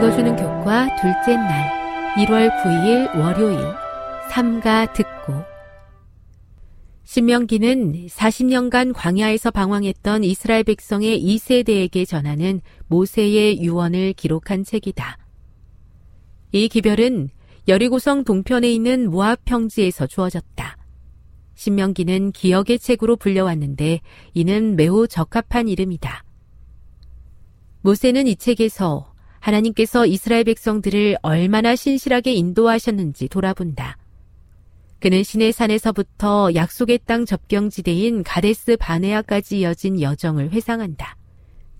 읽어주는 교과 둘째 날 1월 9일 월요일 삼가 듣고 신명기는 40년간 광야에서 방황했던 이스라엘 백성의 2세대에게 전하는 모세의 유언을 기록한 책이다. 이 기별은 여리고성 동편에 있는 모압 평지에서 주어졌다. 신명기는 기억의 책으로 불려왔는데 이는 매우 적합한 이름이다. 모세는 이 책에서 하나님께서 이스라엘 백성들을 얼마나 신실하게 인도하셨는지 돌아본다. 그는 신의 산에서부터 약속의 땅 접경지대인 가데스 바네아까지 이어진 여정을 회상한다.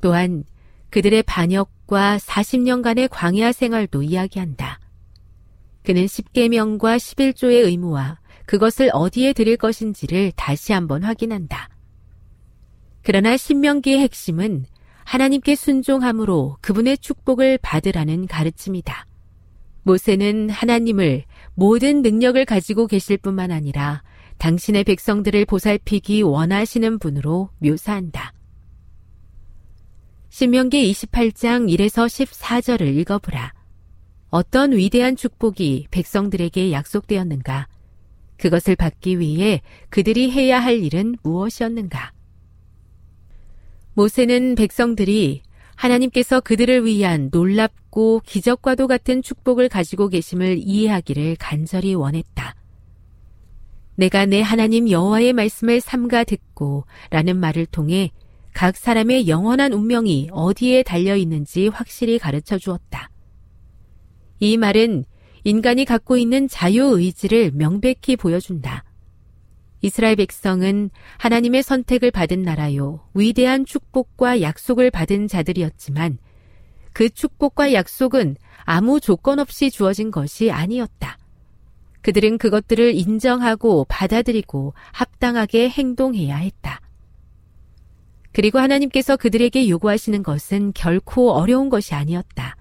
또한 그들의 반역과 40년간의 광야 생활도 이야기한다. 그는 10계명과 11조의 의무와 그것을 어디에 드릴 것인지를 다시 한번 확인한다. 그러나 신명기의 핵심은 하나님께 순종함으로 그분의 축복을 받으라는 가르침이다. 모세는 하나님을 모든 능력을 가지고 계실 뿐만 아니라 당신의 백성들을 보살피기 원하시는 분으로 묘사한다. 신명기 28장 1에서 14절을 읽어보라. 어떤 위대한 축복이 백성들에게 약속되었는가? 그것을 받기 위해 그들이 해야 할 일은 무엇이었는가? 모세는 백성들이 하나님께서 그들을 위한 놀랍고 기적과도 같은 축복을 가지고 계심을 이해하기를 간절히 원했다. 내가 내 하나님 여호와의 말씀을 삼가 듣고 라는 말을 통해 각 사람의 영원한 운명이 어디에 달려 있는지 확실히 가르쳐 주었다. 이 말은 인간이 갖고 있는 자유의지를 명백히 보여준다. 이스라엘 백성은 하나님의 선택을 받은 나라요, 위대한 축복과 약속을 받은 자들이었지만 그 축복과 약속은 아무 조건 없이 주어진 것이 아니었다. 그들은 그것들을 인정하고 받아들이고 합당하게 행동해야 했다. 그리고 하나님께서 그들에게 요구하시는 것은 결코 어려운 것이 아니었다.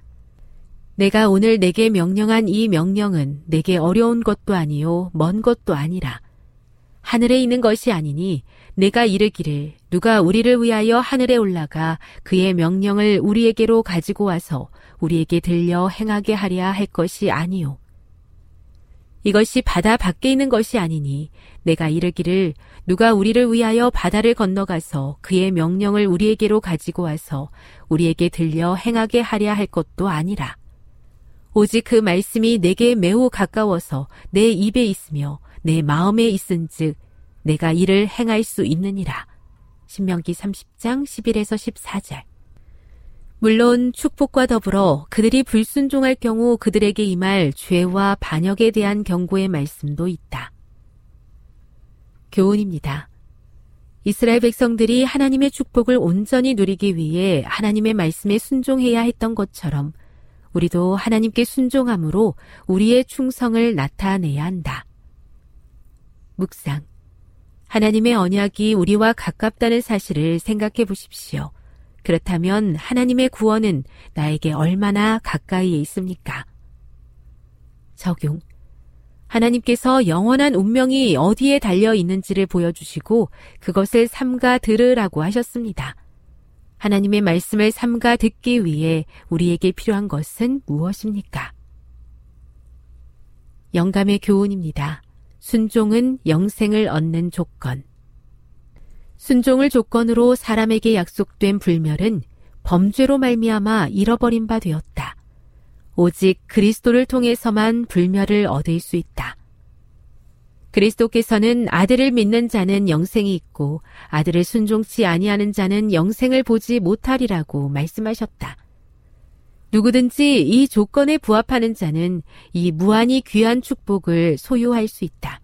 내가 오늘 내게 명령한 이 명령은 내게 어려운 것도 아니요, 먼 것도 아니라 하늘에 있는 것이 아니니 내가 이르기를 누가 우리를 위하여 하늘에 올라가 그의 명령을 우리에게로 가지고 와서 우리에게 들려 행하게 하랴 할 것이 아니요. 이것이 바다 밖에 있는 것이 아니니 내가 이르기를 누가 우리를 위하여 바다를 건너가서 그의 명령을 우리에게로 가지고 와서 우리에게 들려 행하게 하랴 할 것도 아니라. 오직 그 말씀이 내게 매우 가까워서 내 입에 있으며 내 마음에 있은즉 내가 이를 행할 수 있느니라. 신명기 30장 11에서 14절. 물론 축복과 더불어 그들이 불순종할 경우 그들에게 임할 죄와 반역에 대한 경고의 말씀도 있다. 교훈입니다. 이스라엘 백성들이 하나님의 축복을 온전히 누리기 위해 하나님의 말씀에 순종해야 했던 것처럼 우리도 하나님께 순종함으로 우리의 충성을 나타내야 한다. 묵상. 하나님의 언약이 우리와 가깝다는 사실을 생각해 보십시오. 그렇다면 하나님의 구원은 나에게 얼마나 가까이에 있습니까? 적용. 하나님께서 영원한 운명이 어디에 달려 있는지를 보여주시고 그것을 삼가 들으라고 하셨습니다. 하나님의 말씀을 삼가 듣기 위해 우리에게 필요한 것은 무엇입니까? 영감의 교훈입니다. 순종은 영생을 얻는 조건. 순종을 조건으로 사람에게 약속된 불멸은 범죄로 말미암아 잃어버린 바 되었다. 오직 그리스도를 통해서만 불멸을 얻을 수 있다. 그리스도께서는 아들을 믿는 자는 영생이 있고 아들을 순종치 아니하는 자는 영생을 보지 못하리라고 말씀하셨다. 누구든지 이 조건에 부합하는 자는 이 무한히 귀한 축복을 소유할 수 있다.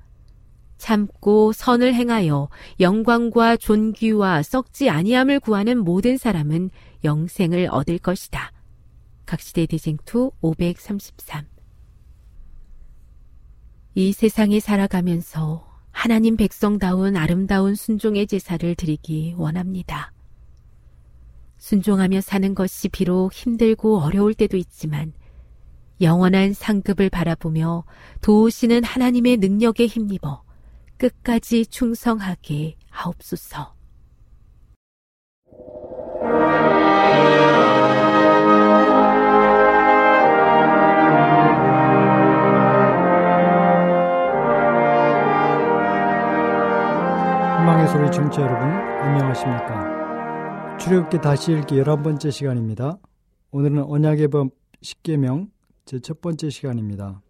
참고 선을 행하여 영광과 존귀와 썩지 아니함을 구하는 모든 사람은 영생을 얻을 것이다. 각시대 대쟁투 533. 이 세상에 살아가면서 하나님 백성다운 아름다운 순종의 제사를 드리기 원합니다. 순종하며 사는 것이 비록 힘들고 어려울 때도 있지만 영원한 상급을 바라보며 도우시는 하나님의 능력에 힘입어 끝까지 충성하게 하옵소서. 희망의 소리 청취자 여러분 안녕하십니까 출애굽기 다시 읽기 열한 번째 시간입니다. 오늘은 언약의 법 10계명 제 첫 번째 시간입니다.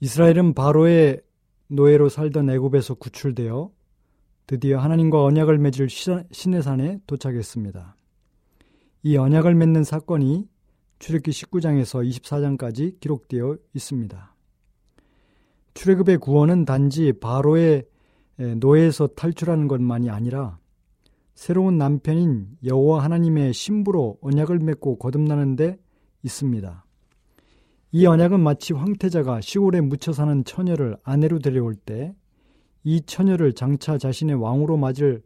이스라엘은 바로의 노예로 살던 애굽에서 구출되어 드디어 하나님과 언약을 맺을 시내산에 도착했습니다. 이 언약을 맺는 사건이 출애굽기 19장에서 24장까지 기록되어 있습니다. 출애굽의 구원은 단지 바로의 예, 노예에서 탈출하는 것만이 아니라 새로운 남편인 여호와 하나님의 신부로 언약을 맺고 거듭나는 데 있습니다. 이 언약은 마치 황태자가 시골에 묻혀 사는 처녀를 아내로 데려올 때 이 처녀를 장차 자신의 왕으로 맞을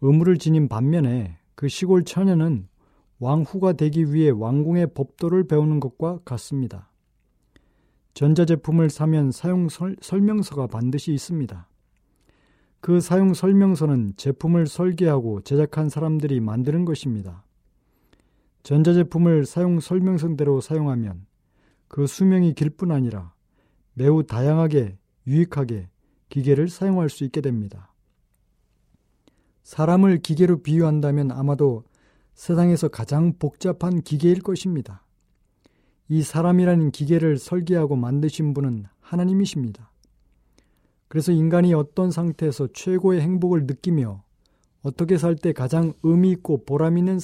의무를 지닌 반면에 그 시골 처녀는 왕후가 되기 위해 왕궁의 법도를 배우는 것과 같습니다. 전자제품을 사면 사용 설명서가 반드시 있습니다. 그 사용 설명서는 제품을 설계하고 제작한 사람들이 만드는 것입니다. 전자제품을 사용 설명서대로 사용하면 그 수명이 길 뿐 아니라 매우 다양하게 유익하게 기계를 사용할 수 있게 됩니다. 사람을 기계로 비유한다면 아마도 세상에서 가장 복잡한 기계일 것입니다. 이 사람이라는 기계를 설계하고 만드신 분은 하나님이십니다. 그래서 인간이 어떤 상태에서 최고의 행복을 느끼며 어떻게 살 때 가장 의미 있고 보람 있는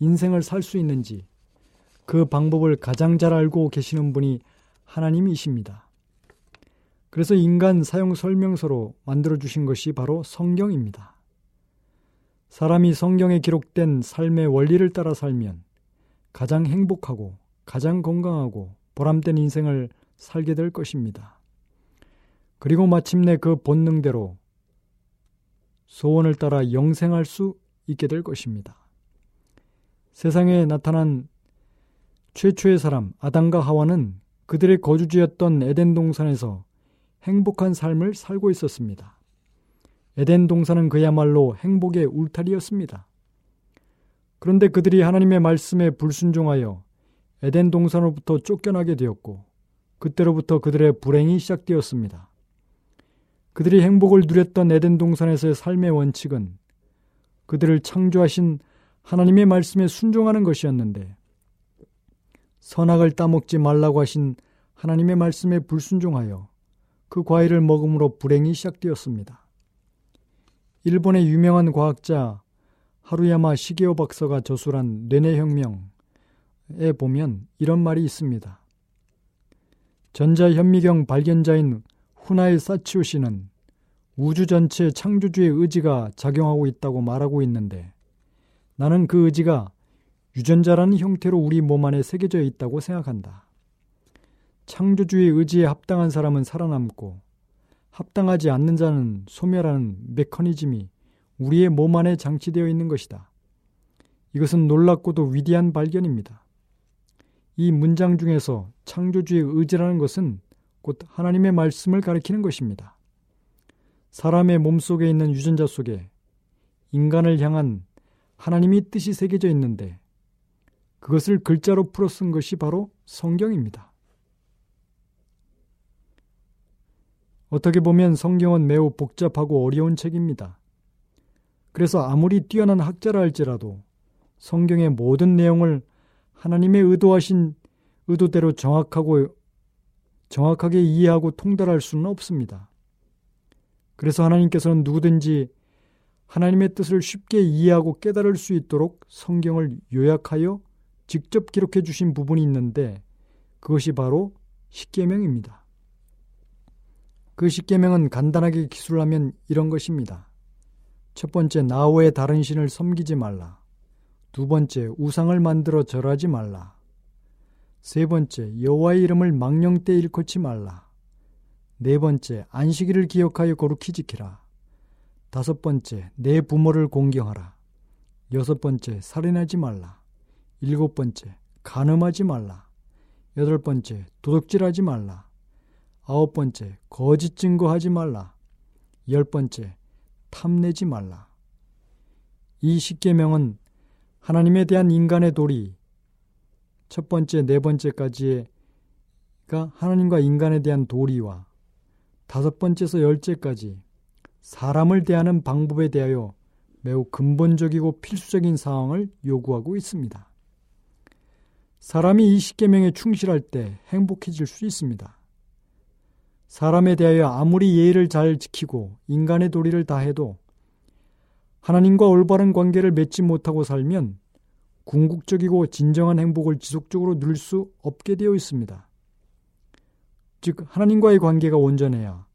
인생을 살 수 있는지 그 방법을 가장 잘 알고 계시는 분이 하나님이십니다. 그래서 인간 사용 설명서로 만들어 주신 것이 바로 성경입니다. 사람이 성경에 기록된 삶의 원리를 따라 살면 가장 행복하고 가장 건강하고 보람된 인생을 살게 될 것입니다. 그리고 마침내 그 본능대로 소원을 따라 영생할 수 있게 될 것입니다. 세상에 나타난 최초의 사람 아담과 하와는 그들의 거주지였던 에덴 동산에서 행복한 삶을 살고 있었습니다. 에덴 동산은 그야말로 행복의 울타리였습니다. 그런데 그들이 하나님의 말씀에 불순종하여 에덴 동산으로부터 쫓겨나게 되었고 그때로부터 그들의 불행이 시작되었습니다. 그들이 행복을 누렸던 에덴 동산에서의 삶의 원칙은 그들을 창조하신 하나님의 말씀에 순종하는 것이었는데 선악을 따먹지 말라고 하신 하나님의 말씀에 불순종하여 그 과일을 먹음으로 불행이 시작되었습니다. 일본의 유명한 과학자 하루야마 시게오 박사가 저술한 뇌내혁명에 보면 이런 말이 있습니다. 전자현미경 발견자인 후나의 사치오 씨는 우주 전체 창조주의 의지가 작용하고 있다고 말하고 있는데 나는 그 의지가 유전자라는 형태로 우리 몸 안에 새겨져 있다고 생각한다. 창조주의 의지에 합당한 사람은 살아남고 합당하지 않는 자는 소멸하는 메커니즘이 우리의 몸 안에 장치되어 있는 것이다. 이것은 놀랍고도 위대한 발견입니다. 이 문장 중에서 창조주의 의지라는 것은 곧 하나님의 말씀을 가리키는 것입니다. 사람의 몸 속에 있는 유전자 속에 인간을 향한 하나님이 뜻이 새겨져 있는데 그것을 글자로 풀어 쓴 것이 바로 성경입니다. 어떻게 보면 성경은 매우 복잡하고 어려운 책입니다. 그래서 아무리 뛰어난 학자라 할지라도 성경의 모든 내용을 하나님의 의도하신 의도대로 정확하고 정확하게 이해하고 통달할 수는 없습니다. 그래서 하나님께서는 누구든지 하나님의 뜻을 쉽게 이해하고 깨달을 수 있도록 성경을 요약하여 직접 기록해 주신 부분이 있는데 그것이 바로 십계명입니다. 그 십계명은 간단하게 기술하면 이런 것입니다. 첫 번째 나호의 다른 신을 섬기지 말라. 두 번째 우상을 만들어 절하지 말라. 세 번째 여호와의 이름을 망령 때 일컫지 말라. 네 번째 안식일을 기억하여 거룩히 지키라. 다섯 번째 내 부모를 공경하라. 여섯 번째 살인하지 말라. 일곱 번째, 간음하지 말라. 여덟 번째, 도둑질하지 말라. 아홉 번째, 거짓 증거하지 말라. 열 번째, 탐내지 말라. 이 십계명은 하나님에 대한 인간의 도리 첫 번째, 네 번째까지가 하나님과 인간에 대한 도리와 다섯 번째에서 열째까지 사람을 대하는 방법에 대하여 매우 근본적이고 필수적인 사항을 요구하고 있습니다. 사람이 이 십계명에 충실할 때 행복해질 수 있습니다. 사람에 대하여 아무리 예의를 잘 지키고 인간의 도리를 다해도 하나님과 올바른 관계를 맺지 못하고 살면 궁극적이고 진정한 행복을 지속적으로 누릴 수 없게 되어 있습니다. 즉, 하나님과의 관계가 온전해야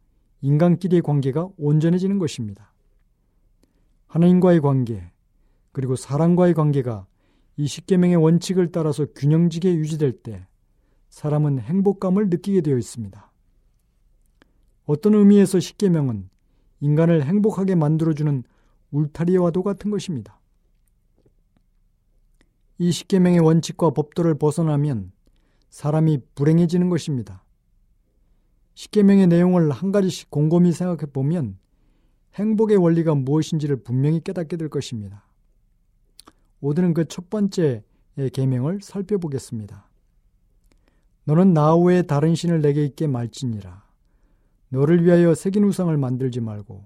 인간끼리의 관계가 온전해지는 것입니다. 하나님과의 관계, 그리고 사람과의 관계가 이 십계명의 원칙을 따라서 균형지게 유지될 때 사람은 행복감을 느끼게 되어 있습니다. 어떤 의미에서 십계명은 인간을 행복하게 만들어주는 울타리와도 같은 것입니다. 이 십계명의 원칙과 법도를 벗어나면 사람이 불행해지는 것입니다. 십계명의 내용을 한 가지씩 곰곰이 생각해 보면 행복의 원리가 무엇인지를 분명히 깨닫게 될 것입니다. 오늘은 그 첫 번째 계명을 살펴보겠습니다. 너는 나 외에 다른 신을 내게 있게 말지니라. 너를 위하여 새긴 우상을 만들지 말고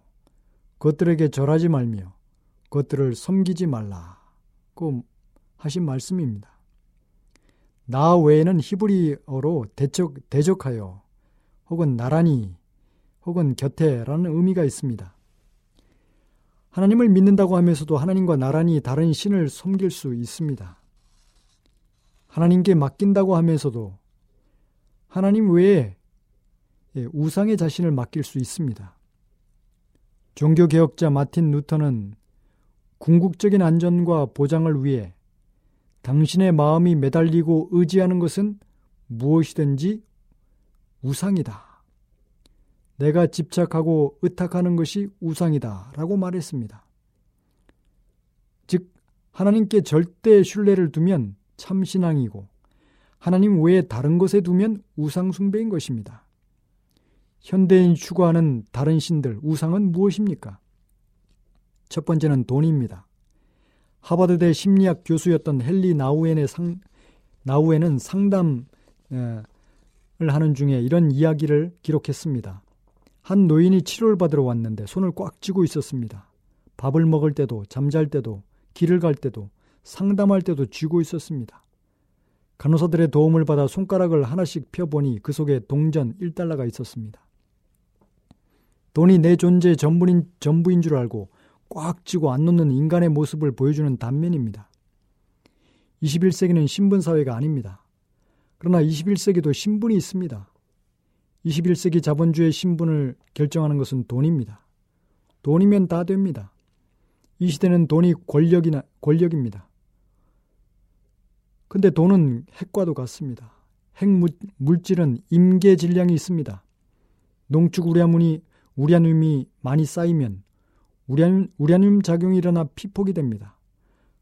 그것들에게 절하지 말며 그것들을 섬기지 말라고 하신 말씀입니다. 나 외에는 히브리어로 대적, 대적하여 혹은 나란히 혹은 곁에라는 의미가 있습니다. 하나님을 믿는다고 하면서도 하나님과 나란히 다른 신을 섬길 수 있습니다. 하나님께 맡긴다고 하면서도 하나님 외에 예, 우상의 자신을 맡길 수 있습니다. 종교개혁자 마틴 루터는 궁극적인 안전과 보장을 위해 당신의 마음이 매달리고 의지하는 것은 무엇이든지 우상이다. 내가 집착하고 의탁하는 것이 우상이다. 라고 말했습니다. 즉, 하나님께 절대 신뢰를 두면 참신앙이고, 하나님 외에 다른 것에 두면 우상숭배인 것입니다. 현대인 추구하는 다른 신들, 우상은 무엇입니까? 첫 번째는 돈입니다. 하버드대 심리학 교수였던 헨리 나우엔의 상, 나우엔은 상담을 하는 중에 이런 이야기를 기록했습니다. 한 노인이 치료를 받으러 왔는데 손을 꽉 쥐고 있었습니다. 밥을 먹을 때도 잠잘 때도 길을 갈 때도 상담할 때도 쥐고 있었습니다. 간호사들의 도움을 받아 손가락을 하나씩 펴보니 그 속에 동전 1달러가 있었습니다. 돈이 내 존재의 전부인, 전부인 줄 알고 꽉 쥐고 안 놓는 인간의 모습을 보여주는 단면입니다. 21세기는 신분사회가 아닙니다. 그러나 21세기도 신분이 있습니다. 21세기 자본주의 신분을 결정하는 것은 돈입니다. 돈이면 다 됩니다. 이 시대는 돈이 권력이나 권력입니다. 근데 돈은 핵과도 같습니다. 핵 물질은 임계 질량이 있습니다. 농축 우라늄이 우라늄이 많이 쌓이면 우라늄, 우라늄 작용이 일어나 피폭이 됩니다.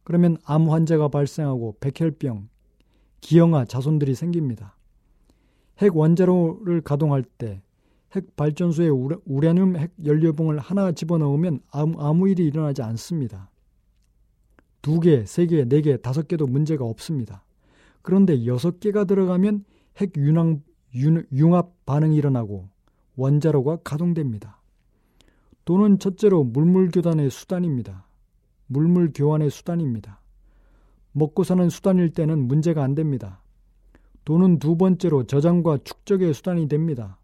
그러면 암 환자가 발생하고 백혈병, 기형아 자손들이 생깁니다. 핵 원자로를 가동할 때 핵 발전소에 우라늄 핵 연료봉을 하나 집어넣으면 아무, 아무 일이 일어나지 않습니다. 두 개, 세 개, 네 개, 다섯 개도 문제가 없습니다. 그런데 여섯 개가 들어가면 핵 윤, 융합 반응이 일어나고 원자로가 가동됩니다. 또는 첫째로 물물 교단의 수단입니다. 물물 교환의 수단입니다. 먹고 사는 수단일 때는 문제가 안 됩니다. 돈은 두 번째로 저장과 축적의 수단이 됩니다.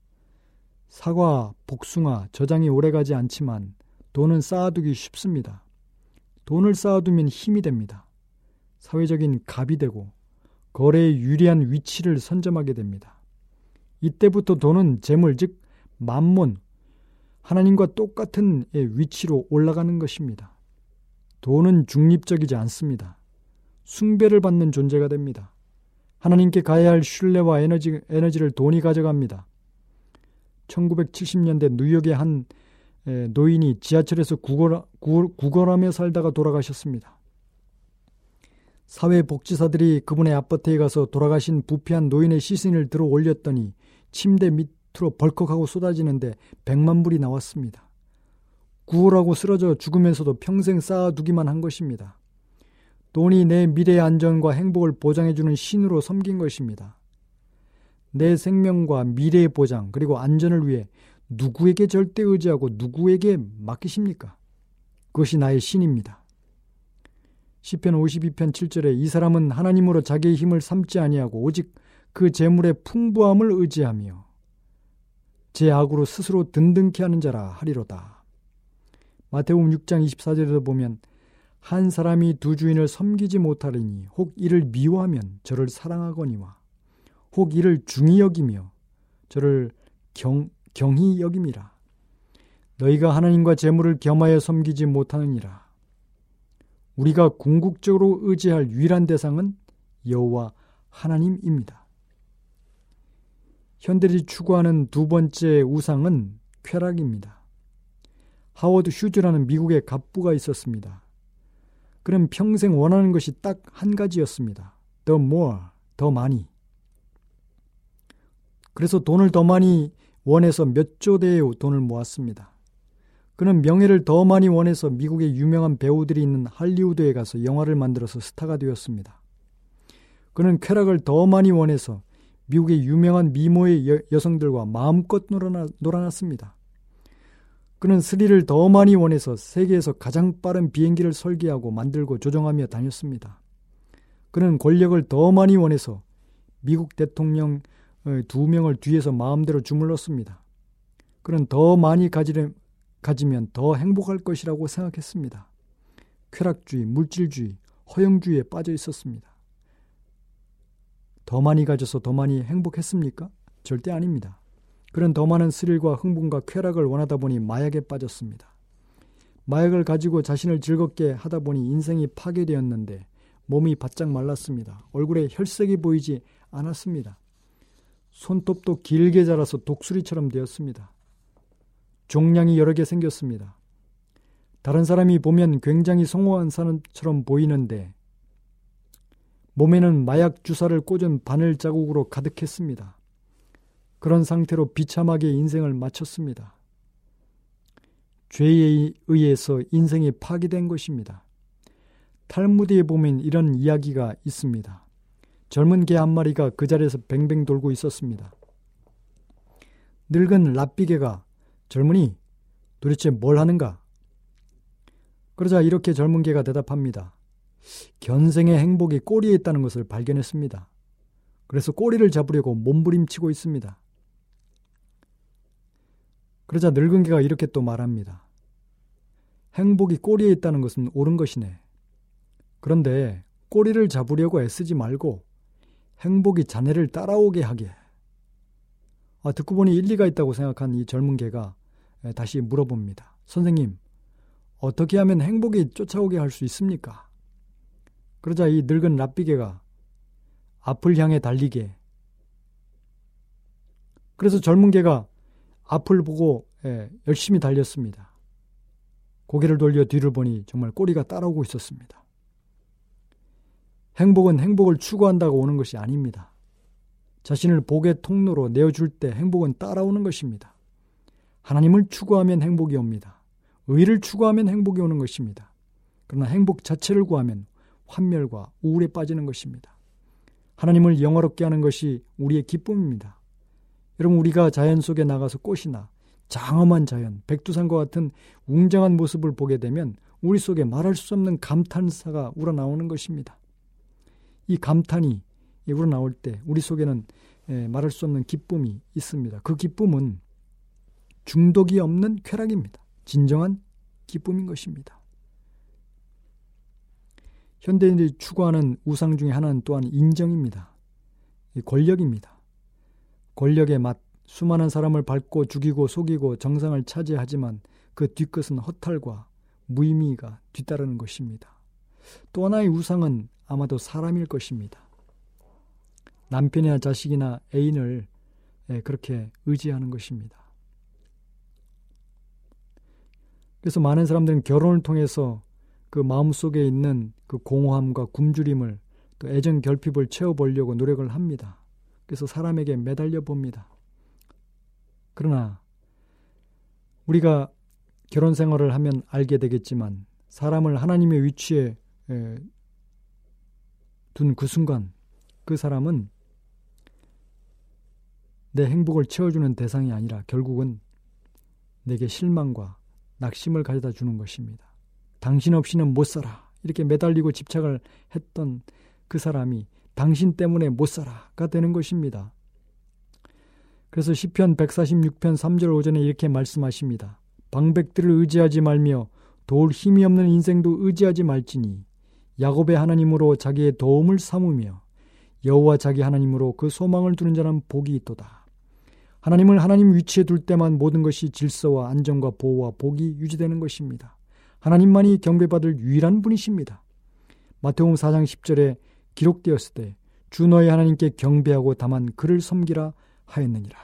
사과, 복숭아, 저장이 오래가지 않지만 돈은 쌓아두기 쉽습니다. 돈을 쌓아두면 힘이 됩니다. 사회적인 갑이 되고 거래에 유리한 위치를 선점하게 됩니다. 이때부터 돈은 재물 즉 만몬 하나님과 똑같은 위치로 올라가는 것입니다. 돈은 중립적이지 않습니다. 숭배를 받는 존재가 됩니다. 하나님께 가야 할 신뢰와 에너지, 에너지를 돈이 가져갑니다. 1970년대 뉴욕의 한 노인이 지하철에서 구걸, 구걸하며 살다가 돌아가셨습니다. 사회복지사들이 그분의 아파트에 가서 돌아가신 부패한 노인의 시신을 들어 올렸더니 침대 밑으로 벌컥하고 쏟아지는데 100만 불이 나왔습니다. 구걸하고 쓰러져 죽으면서도 평생 쌓아두기만 한 것입니다. 돈이 내 미래의 안전과 행복을 보장해주는 신으로 섬긴 것입니다. 내 생명과 미래의 보장 그리고 안전을 위해 누구에게 절대 의지하고 누구에게 맡기십니까? 그것이 나의 신입니다. 시편 52편 7절에 이 사람은 하나님으로 자기의 힘을 삼지 아니하고 오직 그 재물의 풍부함을 의지하며 제 악으로 스스로 든든케 하는 자라 하리로다. 마태복음 6장 24절에도 보면 한 사람이 두 주인을 섬기지 못하리니 혹 이를 미워하면 저를 사랑하거니와 혹 이를 중히 여기며 저를 경, 경히 여김이라. 너희가 하나님과 재물을 겸하여 섬기지 못하느니라. 우리가 궁극적으로 의지할 유일한 대상은 여호와 하나님입니다. 현대들이 추구하는 두 번째 우상은 쾌락입니다. 하워드 휴즈라는 미국의 갑부가 있었습니다. 그는 평생 원하는 것이 딱 한 가지였습니다. The more, 더 많이. 그래서 돈을 더 많이 원해서 몇 조 대의 돈을 모았습니다. 그는 명예를 더 많이 원해서 미국의 유명한 배우들이 있는 할리우드에 가서 영화를 만들어서 스타가 되었습니다. 그는 쾌락을 더 많이 원해서 미국의 유명한 미모의 여, 여성들과 마음껏 놀아나, 놀아났습니다. 그는 스릴을 더 많이 원해서 세계에서 가장 빠른 비행기를 설계하고 만들고 조종하며 다녔습니다. 그는 권력을 더 많이 원해서 미국 대통령 어, 두 명을 뒤에서 마음대로 주물렀습니다. 그는 더 많이 가지려, 가지면 더 행복할 것이라고 생각했습니다. 쾌락주의, 물질주의, 허영주의에 빠져 있었습니다. 더 많이 가져서 더 많이 행복했습니까? 절대 아닙니다. 그는 더 많은 스릴과 흥분과 쾌락을 원하다 보니 마약에 빠졌습니다. 마약을 가지고 자신을 즐겁게 하다 보니 인생이 파괴되었는데 몸이 바짝 말랐습니다. 얼굴에 혈색이 보이지 않았습니다. 손톱도 길게 자라서 독수리처럼 되었습니다. 종량이 여러 개 생겼습니다. 다른 사람이 보면 굉장히 성공한 사람처럼 보이는데 몸에는 마약 주사를 꽂은 바늘 자국으로 가득했습니다. 그런 상태로 비참하게 인생을 마쳤습니다. 죄에 의해서 인생이 파괴된 것입니다. 탈무드에 보면 이런 이야기가 있습니다. 젊은 개 한 마리가 그 자리에서 뱅뱅 돌고 있었습니다. 늙은 랍비개가 젊은이 도대체 뭘 하는가? 그러자 이렇게 젊은 개가 대답합니다. 견생의 행복이 꼬리에 있다는 것을 발견했습니다. 그래서 꼬리를 잡으려고 몸부림치고 있습니다. 그러자 늙은 개가 이렇게 또 말합니다. 행복이 꼬리에 있다는 것은 옳은 것이네. 그런데 꼬리를 잡으려고 애쓰지 말고 행복이 자네를 따라오게 하게. 아, 듣고 보니 일리가 있다고 생각한 이 젊은 개가 다시 물어봅니다. 선생님, 어떻게 하면 행복이 쫓아오게 할 수 있습니까? 그러자 이 늙은 랍비개가 앞을 향해 달리게. 그래서 젊은 개가 앞을 보고 예, 열심히 달렸습니다. 고개를 돌려 뒤를 보니 정말 꼬리가 따라오고 있었습니다. 행복은 행복을 추구한다고 오는 것이 아닙니다. 자신을 복의 통로로 내어줄 때 행복은 따라오는 것입니다. 하나님을 추구하면 행복이 옵니다. 의를 추구하면 행복이 오는 것입니다. 그러나 행복 자체를 구하면 환멸과 우울에 빠지는 것입니다. 하나님을 영화롭게 하는 것이 우리의 기쁨입니다. 여러분 우리가 자연 속에 나가서 꽃이나 장엄한 자연, 백두산과 같은 웅장한 모습을 보게 되면 우리 속에 말할 수 없는 감탄사가 우러나오는 것입니다. 이 감탄이 우러나올 때 우리 속에는 예, 말할 수 없는 기쁨이 있습니다. 그 기쁨은 중독이 없는 쾌락입니다. 진정한 기쁨인 것입니다. 현대인들이 추구하는 우상 중의 하나는 또한 인정입니다. 권력입니다. 권력의 맛, 수많은 사람을 밟고 죽이고 속이고 정상을 차지하지만 그 뒤끝은 허탈과 무의미가 뒤따르는 것입니다. 또 하나의 우상은 아마도 사람일 것입니다. 남편이나 자식이나 애인을 예, 그렇게 의지하는 것입니다. 그래서 많은 사람들은 결혼을 통해서 그 마음속에 있는 그 공허함과 굶주림을 또 애정 결핍을 채워보려고 노력을 합니다. 그래서 사람에게 매달려 봅니다. 그러나 우리가 결혼 생활을 하면 알게 되겠지만 사람을 하나님의 위치에 둔 그 순간 그 사람은 내 행복을 채워주는 대상이 아니라 결국은 내게 실망과 낙심을 가져다 주는 것입니다. 당신 없이는 못 살아. 이렇게 매달리고 집착을 했던 그 사람이 당신 때문에 못 살아가 되는 것입니다. 그래서 시편 146편 3절 5절에 이렇게 말씀하십니다. 방백들을 의지하지 말며 도울 힘이 없는 인생도 의지하지 말지니 야곱의 하나님으로 자기의 도움을 삼으며 여호와 자기 하나님으로 그 소망을 두는 자는 복이 있도다. 하나님을 하나님 위치에 둘 때만 모든 것이 질서와 안정과 보호와 복이 유지되는 것입니다. 하나님만이 경배받을 유일한 분이십니다. 마태복음 4장 10절에 기록되었을 때 주 너의 하나님께 경배하고 다만 그를 섬기라 하였느니라.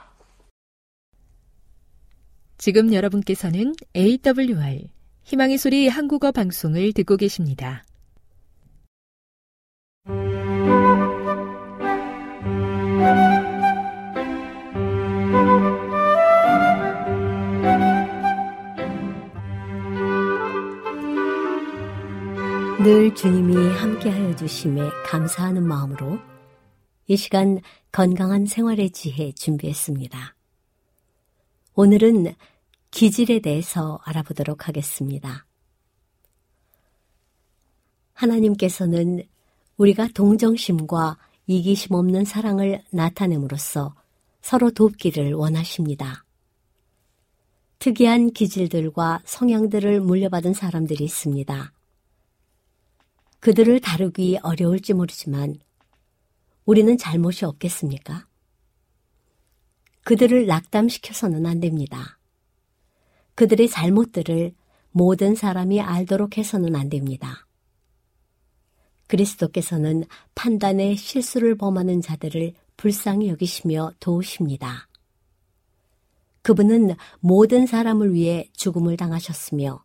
지금 여러분께서는 AWR 희망의 소리 한국어 방송을 듣고 계십니다. 늘 주님이 함께하여 주심에 감사하는 마음으로 이 시간 건강한 생활의 지혜 준비했습니다. 오늘은 기질에 대해서 알아보도록 하겠습니다. 하나님께서는 우리가 동정심과 이기심 없는 사랑을 나타냄으로써 서로 돕기를 원하십니다. 특이한 기질들과 성향들을 물려받은 사람들이 있습니다. 그들을 다루기 어려울지 모르지만 우리는 잘못이 없겠습니까? 그들을 낙담시켜서는 안 됩니다. 그들의 잘못들을 모든 사람이 알도록 해서는 안 됩니다. 그리스도께서는 판단에 실수를 범하는 자들을 불쌍히 여기시며 도우십니다. 그분은 모든 사람을 위해 죽음을 당하셨으며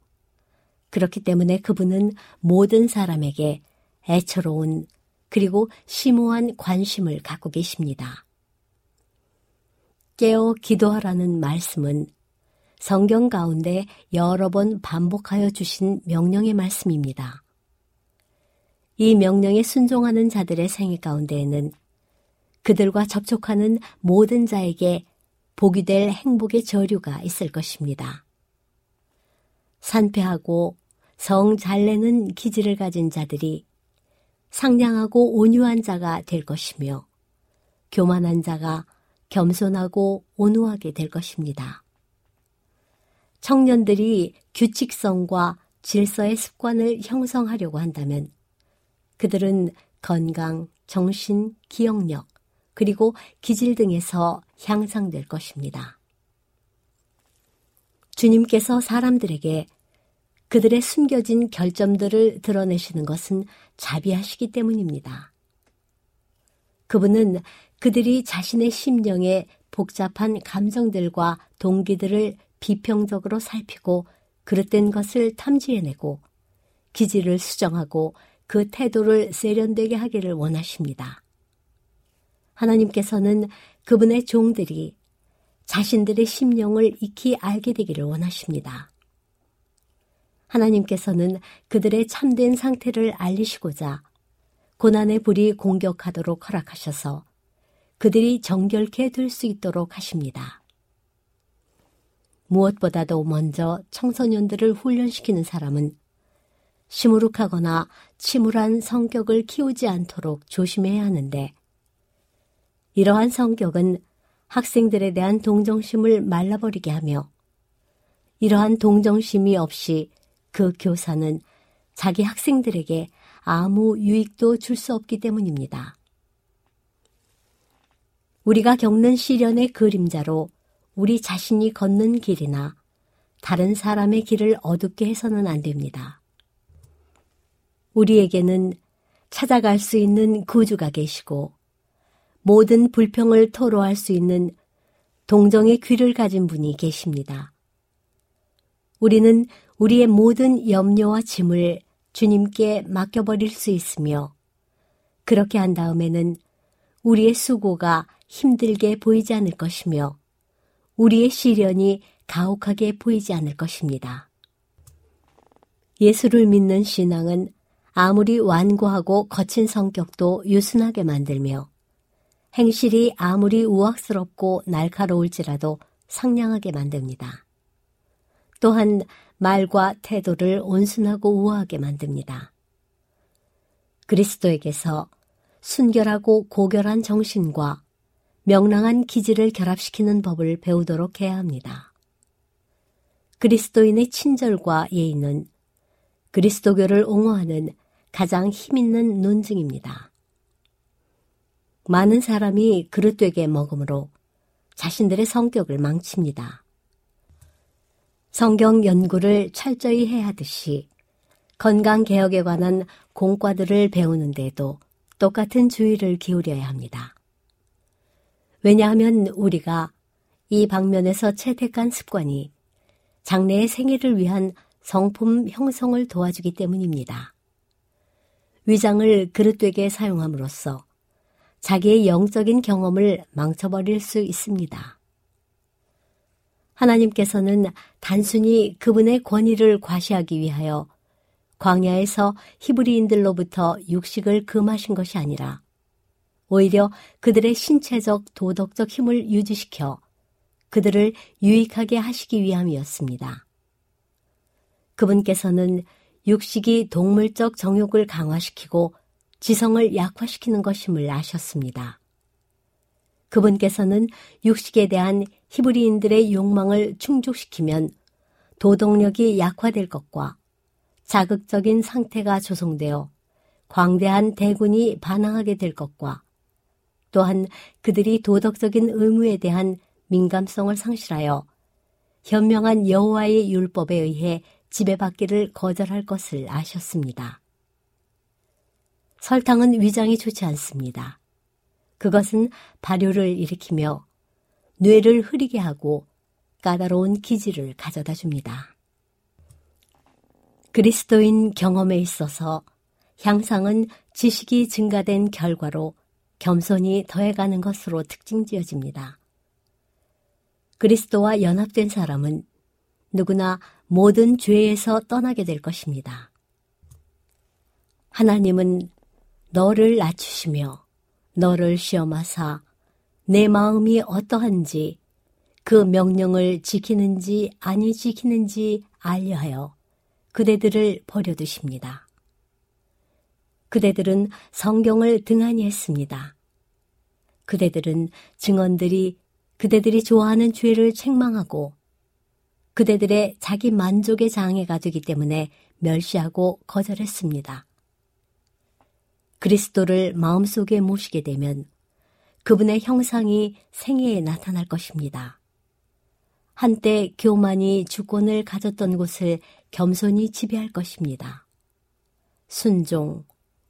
그렇기 때문에 그분은 모든 사람에게 애처로운 그리고 심오한 관심을 갖고 계십니다. 깨어 기도하라는 말씀은 성경 가운데 여러 번 반복하여 주신 명령의 말씀입니다. 이 명령에 순종하는 자들의 생애 가운데에는 그들과 접촉하는 모든 자에게 복이 될 행복의 저류가 있을 것입니다. 산패하고 성잘 내는 기질을 가진 자들이 상냥하고 온유한 자가 될 것이며 교만한 자가 겸손하고 온후하게 될 것입니다. 청년들이 규칙성과 질서의 습관을 형성하려고 한다면 그들은 건강, 정신, 기억력, 그리고 기질 등에서 향상될 것입니다. 주님께서 사람들에게 그들의 숨겨진 결점들을 드러내시는 것은 자비하시기 때문입니다. 그분은 그들이 자신의 심령에 복잡한 감정들과 동기들을 비평적으로 살피고 그릇된 것을 탐지해내고 기질을 수정하고 그 태도를 세련되게 하기를 원하십니다. 하나님께서는 그분의 종들이 자신들의 심령을 익히 알게 되기를 원하십니다. 하나님께서는 그들의 참된 상태를 알리시고자 고난의 불이 공격하도록 허락하셔서 그들이 정결케 될 수 있도록 하십니다. 무엇보다도 먼저 청소년들을 훈련시키는 사람은 시무룩하거나 침울한 성격을 키우지 않도록 조심해야 하는데 이러한 성격은 학생들에 대한 동정심을 말라버리게 하며 이러한 동정심이 없이 그 교사는 자기 학생들에게 아무 유익도 줄 수 없기 때문입니다. 우리가 겪는 시련의 그림자로 우리 자신이 걷는 길이나 다른 사람의 길을 어둡게 해서는 안 됩니다. 우리에게는 찾아갈 수 있는 구주가 계시고 모든 불평을 토로할 수 있는 동정의 귀를 가진 분이 계십니다. 우리는 우리의 모든 염려와 짐을 주님께 맡겨버릴 수 있으며 그렇게 한 다음에는 우리의 수고가 힘들게 보이지 않을 것이며 우리의 시련이 가혹하게 보이지 않을 것입니다. 예수를 믿는 신앙은 아무리 완고하고 거친 성격도 유순하게 만들며 행실이 아무리 우악스럽고 날카로울지라도 상냥하게 만듭니다. 또한 말과 태도를 온순하고 우아하게 만듭니다. 그리스도에게서 순결하고 고결한 정신과 명랑한 기질을 결합시키는 법을 배우도록 해야 합니다. 그리스도인의 친절과 예의는 그리스도교를 옹호하는 가장 힘있는 논증입니다. 많은 사람이 그릇되게 먹음으로 자신들의 성격을 망칩니다. 성경 연구를 철저히 해야 하듯이 건강 개혁에 관한 공과들을 배우는데도 똑같은 주의를 기울여야 합니다. 왜냐하면 우리가 이 방면에서 채택한 습관이 장래의 생애를 위한 성품 형성을 도와주기 때문입니다. 위장을 그릇되게 사용함으로써 자기의 영적인 경험을 망쳐버릴 수 있습니다. 하나님께서는 단순히 그분의 권위를 과시하기 위하여 광야에서 히브리인들로부터 육식을 금하신 것이 아니라 오히려 그들의 신체적 도덕적 힘을 유지시켜 그들을 유익하게 하시기 위함이었습니다. 그분께서는 육식이 동물적 정욕을 강화시키고 지성을 약화시키는 것임을 아셨습니다. 그분께서는 육식에 대한 히브리인들의 욕망을 충족시키면 도덕력이 약화될 것과 자극적인 상태가 조성되어 광대한 대군이 반항하게 될 것과 또한 그들이 도덕적인 의무에 대한 민감성을 상실하여 현명한 여호와의 율법에 의해 지배받기를 거절할 것을 아셨습니다. 설탕은 위장이 좋지 않습니다. 그것은 발효를 일으키며 뇌를 흐리게 하고 까다로운 기질을 가져다 줍니다. 그리스도인 경험에 있어서 향상은 지식이 증가된 결과로 겸손이 더해가는 것으로 특징 지어집니다. 그리스도와 연합된 사람은 누구나 모든 죄에서 떠나게 될 것입니다. 하나님은 너를 낮추시며 너를 시험하사 내 마음이 어떠한지 그 명령을 지키는지 아니 지키는지 알려하여 그대들을 버려두십니다. 그대들은 성경을 등한히 했습니다. 그대들은 증언들이 그대들이 좋아하는 죄를 책망하고 그대들의 자기 만족의 장애가 되기 때문에 멸시하고 거절했습니다. 그리스도를 마음속에 모시게 되면 그분의 형상이 생애에 나타날 것입니다. 한때 교만이 주권을 가졌던 곳을 겸손히 지배할 것입니다. 순종,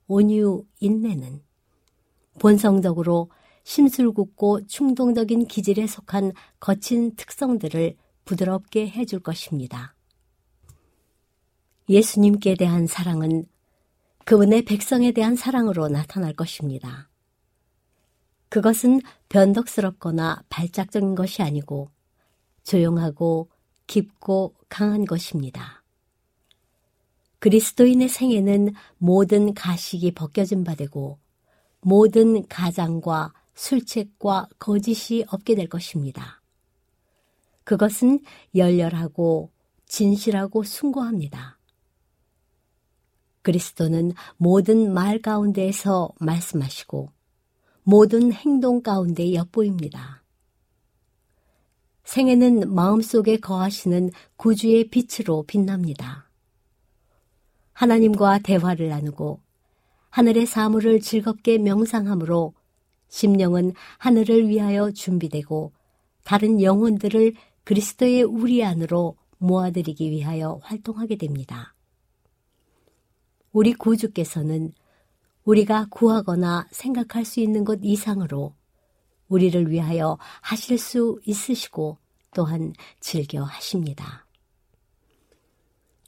온유, 인내는 본성적으로 심술궂고 충동적인 기질에 속한 거친 특성들을 부드럽게 해줄 것입니다. 예수님께 대한 사랑은 그분의 백성에 대한 사랑으로 나타날 것입니다. 그것은 변덕스럽거나 발작적인 것이 아니고 조용하고 깊고 강한 것입니다. 그리스도인의 생애는 모든 가식이 벗겨진 바 되고 모든 가장과 술책과 거짓이 없게 될 것입니다. 그것은 열렬하고 진실하고 숭고합니다. 그리스도는 모든 말 가운데에서 말씀하시고 모든 행동 가운데 엿보입니다. 생애는 마음속에 거하시는 구주의 빛으로 빛납니다. 하나님과 대화를 나누고 하늘의 사물을 즐겁게 명상함으로 심령은 하늘을 위하여 준비되고 다른 영혼들을 그리스도의 우리 안으로 모아들이기 위하여 활동하게 됩니다. 우리 구주께서는 우리가 구하거나 생각할 수 있는 것 이상으로 우리를 위하여 하실 수 있으시고 또한 즐겨 하십니다.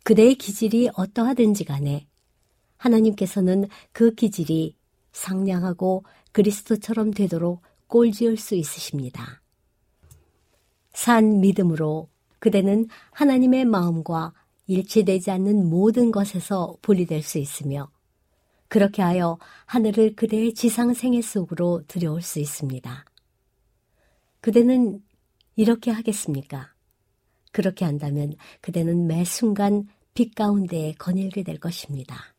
그대의 기질이 어떠하든지 간에 하나님께서는 그 기질이 상냥하고 그리스도처럼 되도록 꼴지을 수 있으십니다. 산 믿음으로 그대는 하나님의 마음과 일치되지 않는 모든 것에서 분리될 수 있으며 그렇게 하여 하늘을 그대의 지상 생애 속으로 들여올 수 있습니다. 그대는 이렇게 하겠습니까? 그렇게 한다면 그대는 매 순간 빛 가운데에 거닐게 될 것입니다.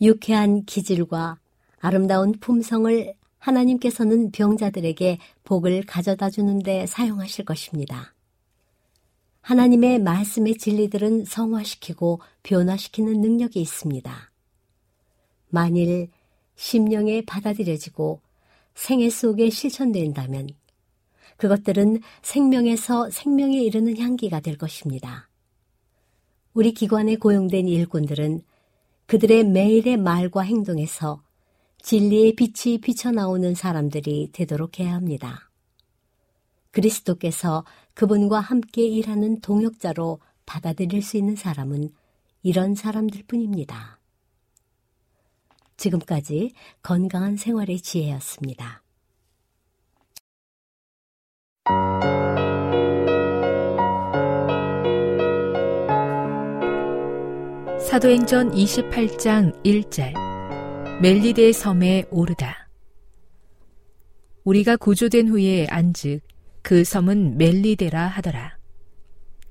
유쾌한 기질과 아름다운 품성을 하나님께서는 병자들에게 복을 가져다 주는데 사용하실 것입니다. 하나님의 말씀의 진리들은 성화시키고 변화시키는 능력이 있습니다. 만일 심령에 받아들여지고 생애 속에 실천된다면 그것들은 생명에서 생명에 이르는 향기가 될 것입니다. 우리 기관에 고용된 일꾼들은 그들의 매일의 말과 행동에서 진리의 빛이 비쳐나오는 사람들이 되도록 해야 합니다. 그리스도께서 그분과 함께 일하는 동역자로 받아들일 수 있는 사람은 이런 사람들 뿐입니다. 지금까지 건강한 생활의 지혜였습니다. 사도행전 28장 1절 멜리데 섬에 오르다 우리가 구조된 후에 안즉 그 섬은 멜리데라 하더라.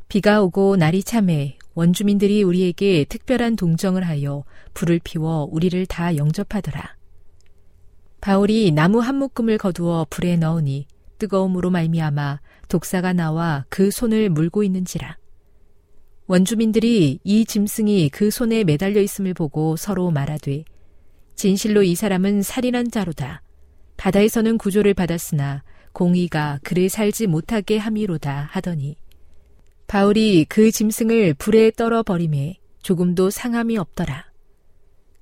비가 오고 날이 참해 원주민들이 우리에게 특별한 동정을 하여 불을 피워 우리를 다 영접하더라. 바울이 나무 한 묶음을 거두어 불에 넣으니 뜨거움으로 말미암아 독사가 나와 그 손을 물고 있는지라. 원주민들이 이 짐승이 그 손에 매달려 있음을 보고 서로 말하되 진실로 이 사람은 살인한 자로다. 바다에서는 구조를 받았으나 공의가 그를 살지 못하게 함이로다 하더니 바울이 그 짐승을 불에 떨어 버림에 조금도 상함이 없더라.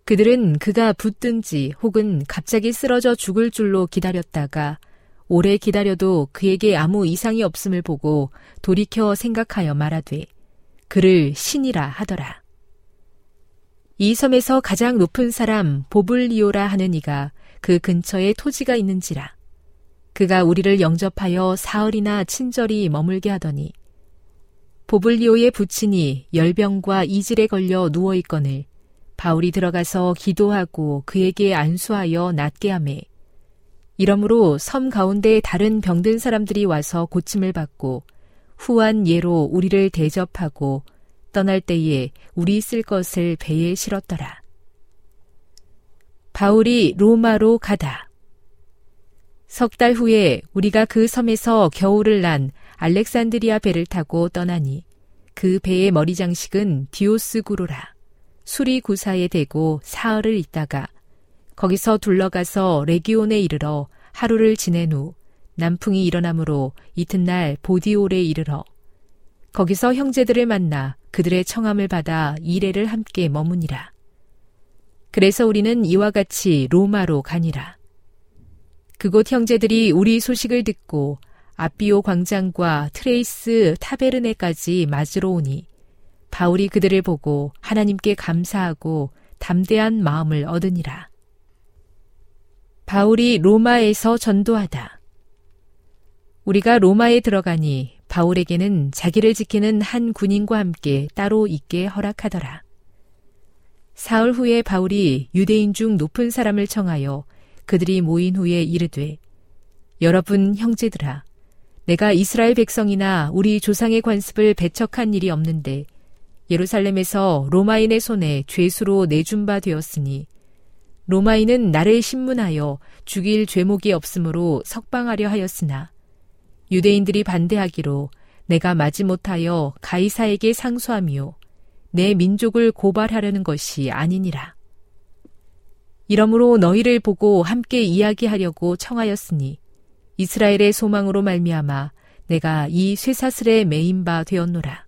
그들은 그가 붙든지 혹은 갑자기 쓰러져 죽을 줄로 기다렸다가 오래 기다려도 그에게 아무 이상이 없음을 보고 돌이켜 생각하여 말하되 그를 신이라 하더라. 이 섬에서 가장 높은 사람 보블리오라 하는 이가 그 근처에 토지가 있는지라. 그가 우리를 영접하여 사흘이나 친절히 머물게 하더니 보블리오의 부친이 열병과 이질에 걸려 누워 있거늘 바울이 들어가서 기도하고 그에게 안수하여 낫게 하매 이러므로 섬 가운데 다른 병든 사람들이 와서 고침을 받고 후한 예로 우리를 대접하고 떠날 때에 우리 쓸 것을 배에 실었더라. 바울이 로마로 가다. 석 달 후에 우리가 그 섬에서 겨울을 난 알렉산드리아 배를 타고 떠나니 그 배의 머리 장식은 디오스 구로라. 수리 구사에 대고 사흘을 있다가 거기서 둘러가서 레기온에 이르러 하루를 지낸 후 남풍이 일어나므로 이튿날 보디올에 이르러 거기서 형제들을 만나 그들의 청함을 받아 이레를 함께 머무니라. 그래서 우리는 이와 같이 로마로 가니라. 그곳 형제들이 우리 소식을 듣고 압비오 광장과 트레이스 타베르네까지 맞으러 오니 바울이 그들을 보고 하나님께 감사하고 담대한 마음을 얻으니라. 바울이 로마에서 전도하다. 우리가 로마에 들어가니 바울에게는 자기를 지키는 한 군인과 함께 따로 있게 허락하더라. 사흘 후에 바울이 유대인 중 높은 사람을 청하여 그들이 모인 후에 이르되 여러분 형제들아 내가 이스라엘 백성이나 우리 조상의 관습을 배척한 일이 없는데 예루살렘에서 로마인의 손에 죄수로 내준 바 되었으니 로마인은 나를 신문하여 죽일 죄목이 없으므로 석방하려 하였으나 유대인들이 반대하기로 내가 마지못하여 가이사에게 상소하며 내 민족을 고발하려는 것이 아니니라. 이러므로 너희를 보고 함께 이야기하려고 청하였으니 이스라엘의 소망으로 말미암아 내가 이 쇠사슬에 매인 바 되었노라.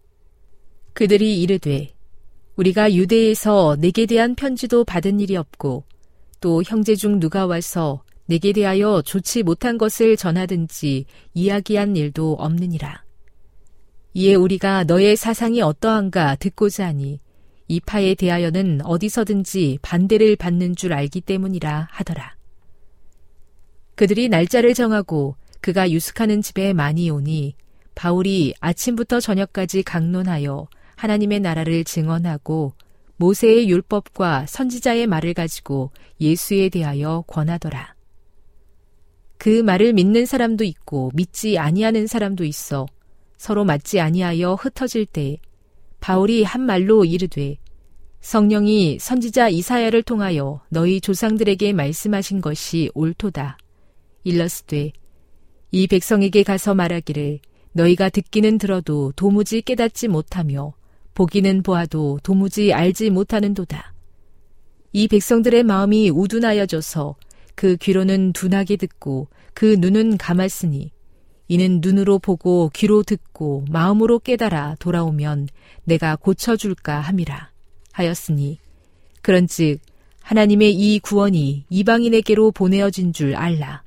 그들이 이르되 우리가 유대에서 내게 대한 편지도 받은 일이 없고 또 형제 중 누가 와서 내게 대하여 좋지 못한 것을 전하든지 이야기한 일도 없느니라. 이에 우리가 너의 사상이 어떠한가 듣고자 하니 이 파에 대하여는 어디서든지 반대를 받는 줄 알기 때문이라 하더라. 그들이 날짜를 정하고 그가 유숙하는 집에 많이 오니 바울이 아침부터 저녁까지 강론하여 하나님의 나라를 증언하고 모세의 율법과 선지자의 말을 가지고 예수에 대하여 권하더라. 그 말을 믿는 사람도 있고 믿지 아니하는 사람도 있어 서로 맞지 아니하여 흩어질 때 바울이 한 말로 이르되 성령이 선지자 이사야를 통하여 너희 조상들에게 말씀하신 것이 옳도다. 일러스되 이 백성에게 가서 말하기를 너희가 듣기는 들어도 도무지 깨닫지 못하며 보기는 보아도 도무지 알지 못하는도다. 이 백성들의 마음이 우둔하여져서 그 귀로는 둔하게 듣고 그 눈은 감았으니 이는 눈으로 보고 귀로 듣고 마음으로 깨달아 돌아오면 내가 고쳐줄까 함이라 하였으니 그런즉 하나님의 이 구원이 이방인에게로 보내어진 줄 알라.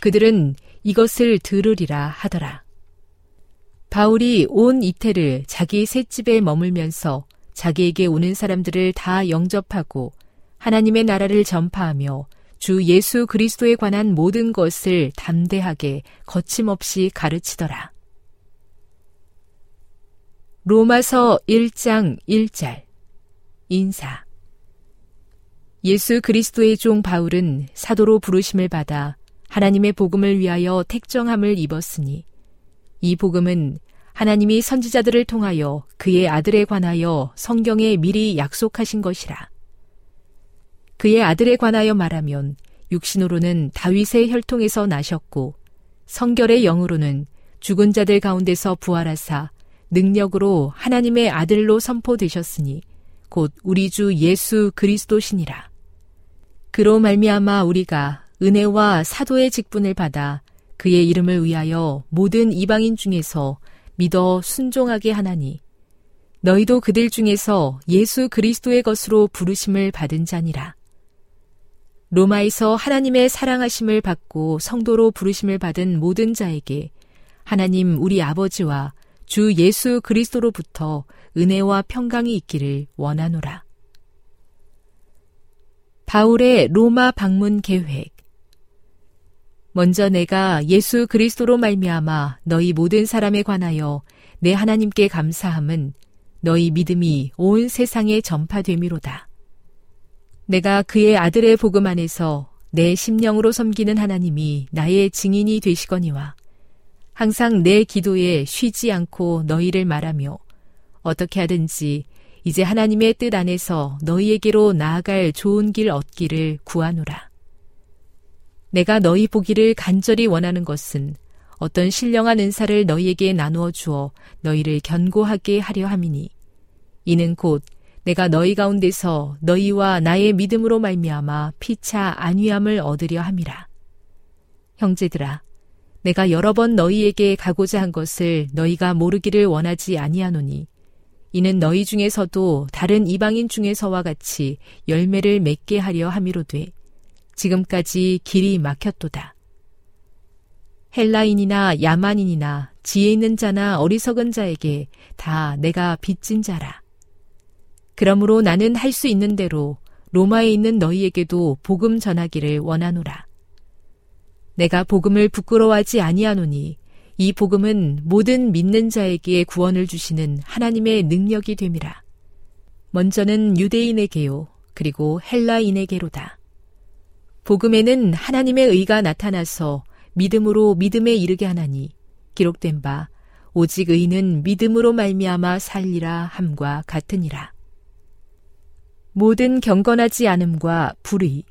그들은 이것을 들으리라 하더라. 바울이 온 이태를 자기 셋집에 머물면서 자기에게 오는 사람들을 다 영접하고 하나님의 나라를 전파하며 주 예수 그리스도에 관한 모든 것을 담대하게 거침없이 가르치더라. 로마서 1장 1절 인사 예수 그리스도의 종 바울은 사도로 부르심을 받아 하나님의 복음을 위하여 택정함을 입었으니 이 복음은 하나님이 선지자들을 통하여 그의 아들에 관하여 성경에 미리 약속하신 것이라. 그의 아들에 관하여 말하면 육신으로는 다윗의 혈통에서 나셨고 성결의 영으로는 죽은 자들 가운데서 부활하사 능력으로 하나님의 아들로 선포되셨으니 곧 우리 주 예수 그리스도시니라. 그로 말미암아 우리가 은혜와 사도의 직분을 받아 그의 이름을 위하여 모든 이방인 중에서 믿어 순종하게 하나니 너희도 그들 중에서 예수 그리스도의 것으로 부르심을 받은 자니라. 로마에서 하나님의 사랑하심을 받고 성도로 부르심을 받은 모든 자에게 하나님 우리 아버지와 주 예수 그리스도로부터 은혜와 평강이 있기를 원하노라. 바울의 로마 방문 계획 먼저 내가 예수 그리스도로 말미암아 너희 모든 사람에 관하여 내 하나님께 감사함은 너희 믿음이 온 세상에 전파됨이로다. 내가 그의 아들의 복음 안에서 내 심령으로 섬기는 하나님이 나의 증인이 되시거니와 항상 내 기도에 쉬지 않고 너희를 말하며 어떻게 하든지 이제 하나님의 뜻 안에서 너희에게로 나아갈 좋은 길 얻기를 구하노라. 내가 너희 보기를 간절히 원하는 것은 어떤 신령한 은사를 너희에게 나누어 주어 너희를 견고하게 하려 함이니 이는 곧 내가 너희 가운데서 너희와 나의 믿음으로 말미암아 피차 안위함을 얻으려 함이라. 형제들아, 내가 여러 번 너희에게 가고자 한 것을 너희가 모르기를 원하지 아니하노니 이는 너희 중에서도 다른 이방인 중에서와 같이 열매를 맺게 하려 함이로돼 지금까지 길이 막혔도다. 헬라인이나 야만인이나 지혜 있는 자나 어리석은 자에게 다 내가 빚진 자라. 그러므로 나는 할 수 있는 대로 로마에 있는 너희에게도 복음 전하기를 원하노라. 내가 복음을 부끄러워하지 아니하노니 이 복음은 모든 믿는 자에게 구원을 주시는 하나님의 능력이 됨이라. 먼저는 유대인에게요, 그리고 헬라인에게로다. 복음에는 하나님의 의가 나타나서 믿음으로 믿음에 이르게 하나니 기록된 바 오직 의는 믿음으로 말미암아 살리라 함과 같으니라. 모든 경건하지 않음과 불의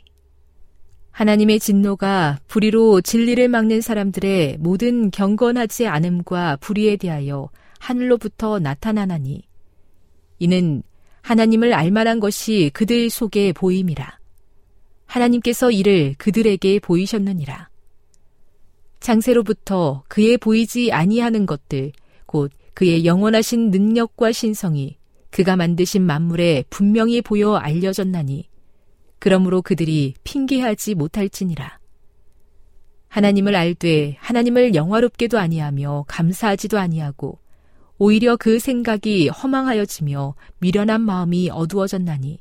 하나님의 진노가 불의로 진리를 막는 사람들의 모든 경건하지 않음과 불의에 대하여 하늘로부터 나타나나니 이는 하나님을 알만한 것이 그들 속에 보임이라. 하나님께서 이를 그들에게 보이셨느니라. 장세로부터 그의 보이지 아니하는 것들, 곧 그의 영원하신 능력과 신성이 그가 만드신 만물에 분명히 보여 알려졌나니, 그러므로 그들이 핑계하지 못할지니라. 하나님을 알되 하나님을 영화롭게도 아니하며 감사하지도 아니하고 오히려 그 생각이 허망하여지며 미련한 마음이 어두워졌나니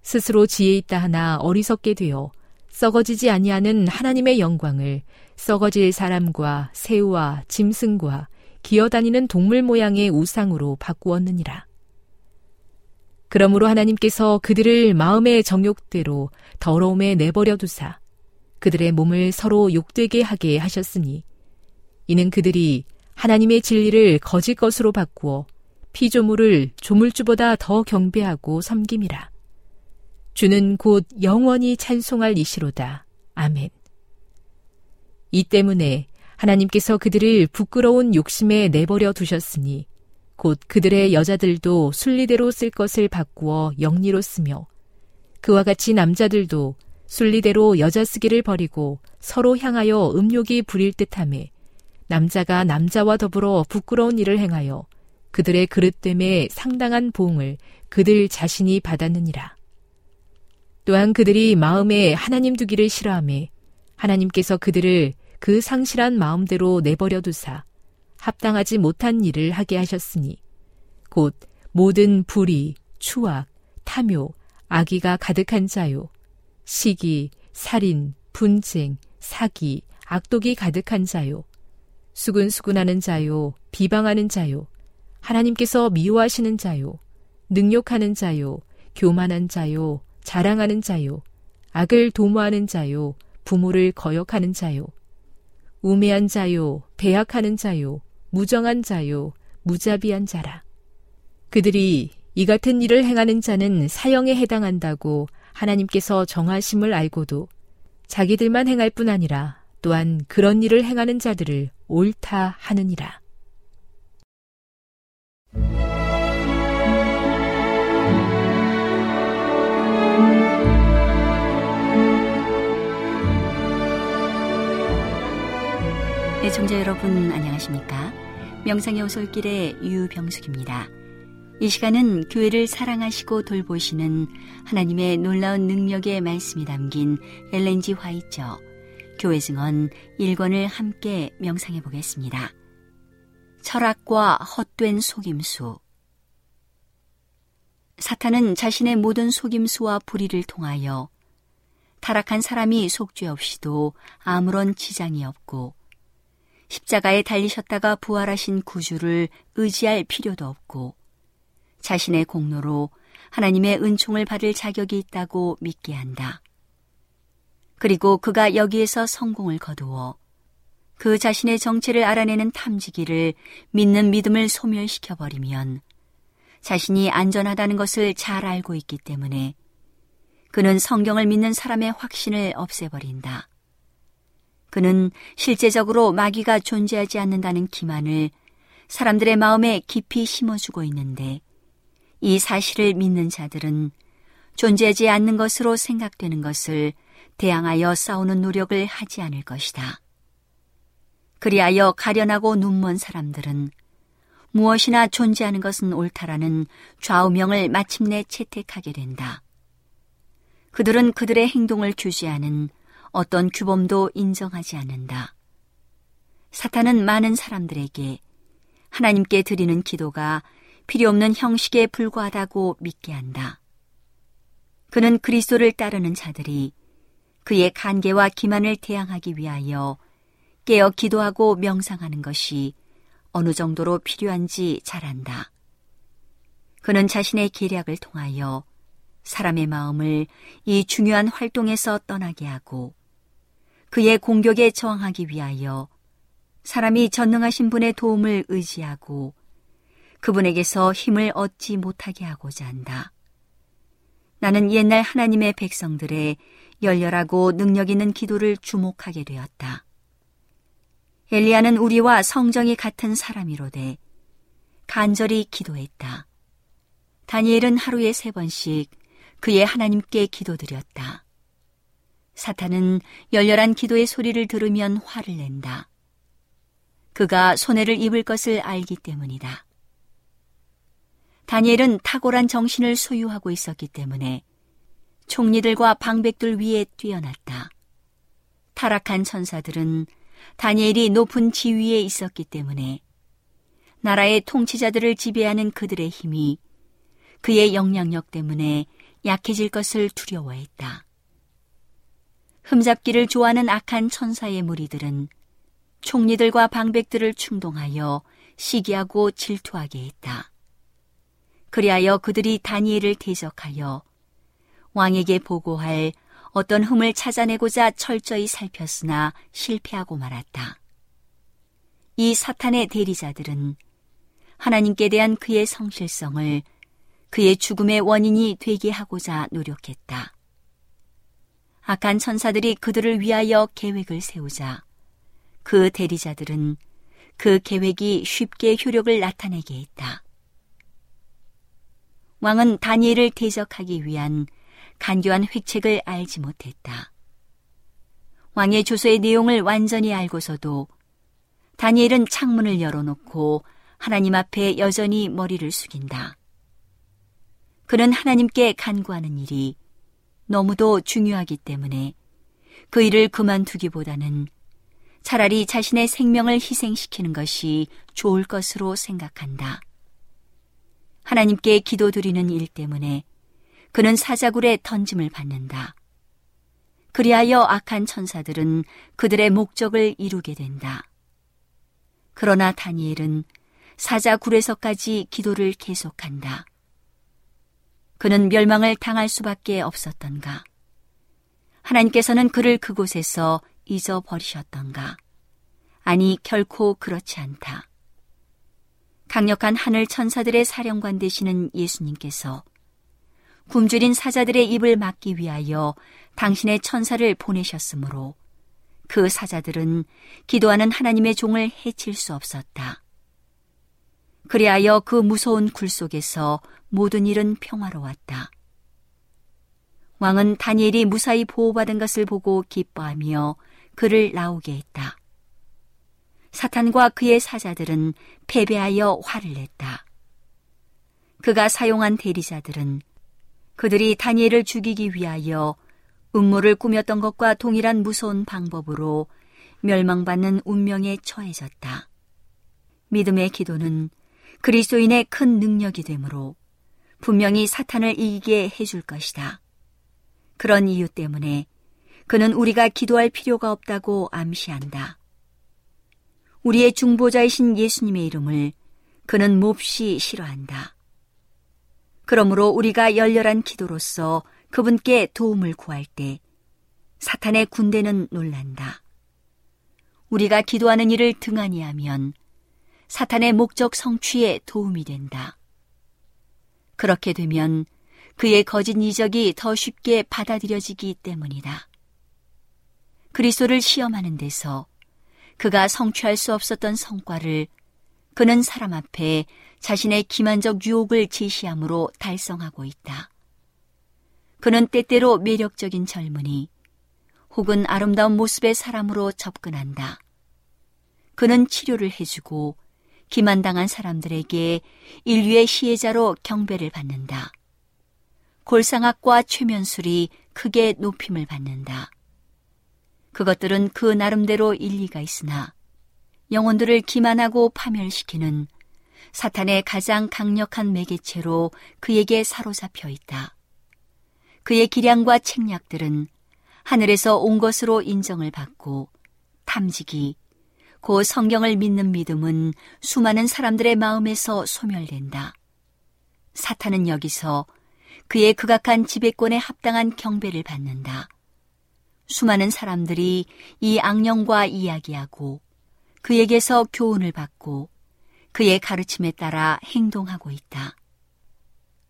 스스로 지혜 있다 하나 어리석게 되어 썩어지지 아니하는 하나님의 영광을 썩어질 사람과 새우와 짐승과 기어다니는 동물 모양의 우상으로 바꾸었느니라. 그러므로 하나님께서 그들을 마음의 정욕대로 더러움에 내버려 두사 그들의 몸을 서로 욕되게 하게 하셨으니 이는 그들이 하나님의 진리를 거짓 것으로 바꾸어 피조물을 조물주보다 더 경배하고 섬김이라. 주는 곧 영원히 찬송할 이시로다. 아멘. 이 때문에 하나님께서 그들을 부끄러운 욕심에 내버려 두셨으니 곧 그들의 여자들도 순리대로 쓸 것을 바꾸어 영리로 쓰며 그와 같이 남자들도 순리대로 여자 쓰기를 버리고 서로 향하여 음욕이 부릴 듯함에 남자가 남자와 더불어 부끄러운 일을 행하여 그들의 그릇됨에 상당한 보응을 그들 자신이 받았느니라. 또한 그들이 마음에 하나님 두기를 싫어함에 하나님께서 그들을 그 상실한 마음대로 내버려 두사 합당하지 못한 일을 하게 하셨으니 곧 모든 불의, 추악, 탐욕, 악의가 가득한 자요. 시기, 살인, 분쟁, 사기, 악독이 가득한 자요. 수근수근하는 자요. 비방하는 자요. 하나님께서 미워하시는 자요. 능욕하는 자요. 교만한 자요. 자랑하는 자요. 악을 도모하는 자요. 부모를 거역하는 자요. 우매한 자요. 배약하는 자요 무정한 자요, 무자비한 자라. 그들이 이 같은 일을 행하는 자는 사형에 해당한다고 하나님께서 정하심을 알고도 자기들만 행할 뿐 아니라 또한 그런 일을 행하는 자들을 옳다 하느니라. 애청자 네, 여러분 안녕하십니까? 명상의 오솔길의 유병숙입니다. 이 시간은 교회를 사랑하시고 돌보시는 하나님의 놀라운 능력의 말씀이 담긴 엘렌지 화이처 교회 증언 1권을 함께 명상해 보겠습니다. 철학과 헛된 속임수 사탄은 자신의 모든 속임수와 불의를 통하여 타락한 사람이 속죄 없이도 아무런 지장이 없고 십자가에 달리셨다가 부활하신 구주를 의지할 필요도 없고 자신의 공로로 하나님의 은총을 받을 자격이 있다고 믿게 한다. 그리고 그가 여기에서 성공을 거두어 그 자신의 정체를 알아내는 탐지기를 믿는 믿음을 소멸시켜버리면 자신이 안전하다는 것을 잘 알고 있기 때문에 그는 성경을 믿는 사람의 확신을 없애버린다. 그는 실제적으로 마귀가 존재하지 않는다는 기만을 사람들의 마음에 깊이 심어주고 있는데 이 사실을 믿는 자들은 존재하지 않는 것으로 생각되는 것을 대항하여 싸우는 노력을 하지 않을 것이다. 그리하여 가련하고 눈먼 사람들은 무엇이나 존재하는 것은 옳다라는 좌우명을 마침내 채택하게 된다. 그들은 그들의 행동을 규제하는 어떤 규범도 인정하지 않는다. 사탄은 많은 사람들에게 하나님께 드리는 기도가 필요 없는 형식에 불과하다고 믿게 한다. 그는 그리스도를 따르는 자들이 그의 간계와 기만을 대항하기 위하여 깨어 기도하고 명상하는 것이 어느 정도로 필요한지 잘 안다. 그는 자신의 계략을 통하여 사람의 마음을 이 중요한 활동에서 떠나게 하고 그의 공격에 저항하기 위하여 사람이 전능하신 분의 도움을 의지하고 그분에게서 힘을 얻지 못하게 하고자 한다. 나는 옛날 하나님의 백성들의 열렬하고 능력 있는 기도를 주목하게 되었다. 엘리야는 우리와 성정이 같은 사람이로되 간절히 기도했다. 다니엘은 하루에 세 번씩 그의 하나님께 기도드렸다. 사탄은 열렬한 기도의 소리를 들으면 화를 낸다. 그가 손해를 입을 것을 알기 때문이다. 다니엘은 탁월한 정신을 소유하고 있었기 때문에 총리들과 방백들 위에 뛰어났다. 타락한 천사들은 다니엘이 높은 지위에 있었기 때문에 나라의 통치자들을 지배하는 그들의 힘이 그의 영향력 때문에 약해질 것을 두려워했다. 흠잡기를 좋아하는 악한 천사의 무리들은 총리들과 방백들을 충동하여 시기하고 질투하게 했다. 그리하여 그들이 다니엘을 대적하여 왕에게 보고할 어떤 흠을 찾아내고자 철저히 살폈으나 실패하고 말았다. 이 사탄의 대리자들은 하나님께 대한 그의 성실성을 그의 죽음의 원인이 되게 하고자 노력했다. 악한 천사들이 그들을 위하여 계획을 세우자 그 대리자들은 그 계획이 쉽게 효력을 나타내게 했다. 왕은 다니엘을 대적하기 위한 간교한 획책을 알지 못했다. 왕의 조서의 내용을 완전히 알고서도 다니엘은 창문을 열어놓고 하나님 앞에 여전히 머리를 숙인다. 그는 하나님께 간구하는 일이 너무도 중요하기 때문에 그 일을 그만두기보다는 차라리 자신의 생명을 희생시키는 것이 좋을 것으로 생각한다. 하나님께 기도드리는 일 때문에 그는 사자굴에 던짐을 받는다. 그리하여 악한 천사들은 그들의 목적을 이루게 된다. 그러나 다니엘은 사자굴에서까지 기도를 계속한다. 그는 멸망을 당할 수밖에 없었던가? 하나님께서는 그를 그곳에서 잊어버리셨던가? 아니, 결코 그렇지 않다. 강력한 하늘 천사들의 사령관 되시는 예수님께서 굶주린 사자들의 입을 막기 위하여 당신의 천사를 보내셨으므로 그 사자들은 기도하는 하나님의 종을 해칠 수 없었다. 그리하여 그 무서운 굴 속에서 모든 일은 평화로웠다. 왕은 다니엘이 무사히 보호받은 것을 보고 기뻐하며 그를 나오게 했다. 사탄과 그의 사자들은 패배하여 화를 냈다. 그가 사용한 대리자들은 그들이 다니엘을 죽이기 위하여 음모를 꾸몄던 것과 동일한 무서운 방법으로 멸망받는 운명에 처해졌다. 믿음의 기도는 그리스도인의 큰 능력이 되므로 분명히 사탄을 이기게 해줄 것이다. 그런 이유 때문에 그는 우리가 기도할 필요가 없다고 암시한다. 우리의 중보자이신 예수님의 이름을 그는 몹시 싫어한다. 그러므로 우리가 열렬한 기도로서 그분께 도움을 구할 때 사탄의 군대는 놀란다. 우리가 기도하는 일을 등한히 하면 사탄의 목적 성취에 도움이 된다. 그렇게 되면 그의 거짓 이적이 더 쉽게 받아들여지기 때문이다. 그리스도를 시험하는 데서 그가 성취할 수 없었던 성과를 그는 사람 앞에 자신의 기만적 유혹을 제시함으로 달성하고 있다. 그는 때때로 매력적인 젊은이 혹은 아름다운 모습의 사람으로 접근한다. 그는 치료를 해주고 기만당한 사람들에게 인류의 시혜자로 경배를 받는다. 골상학과 최면술이 크게 높임을 받는다. 그것들은 그 나름대로 일리가 있으나 영혼들을 기만하고 파멸시키는 사탄의 가장 강력한 매개체로 그에게 사로잡혀 있다. 그의 기량과 책략들은 하늘에서 온 것으로 인정을 받고 탐지기, 고 성경을 믿는 믿음은 수많은 사람들의 마음에서 소멸된다. 사탄은 여기서 그의 극악한 지배권에 합당한 경배를 받는다. 수많은 사람들이 이 악령과 이야기하고 그에게서 교훈을 받고 그의 가르침에 따라 행동하고 있다.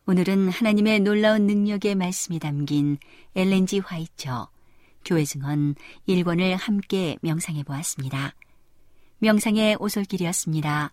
오늘은 하나님의 놀라운 능력의 말씀이 담긴 엘렌지 화이처 교회 증언 1권을 함께 명상해 보았습니다. 명상의 오솔길이었습니다.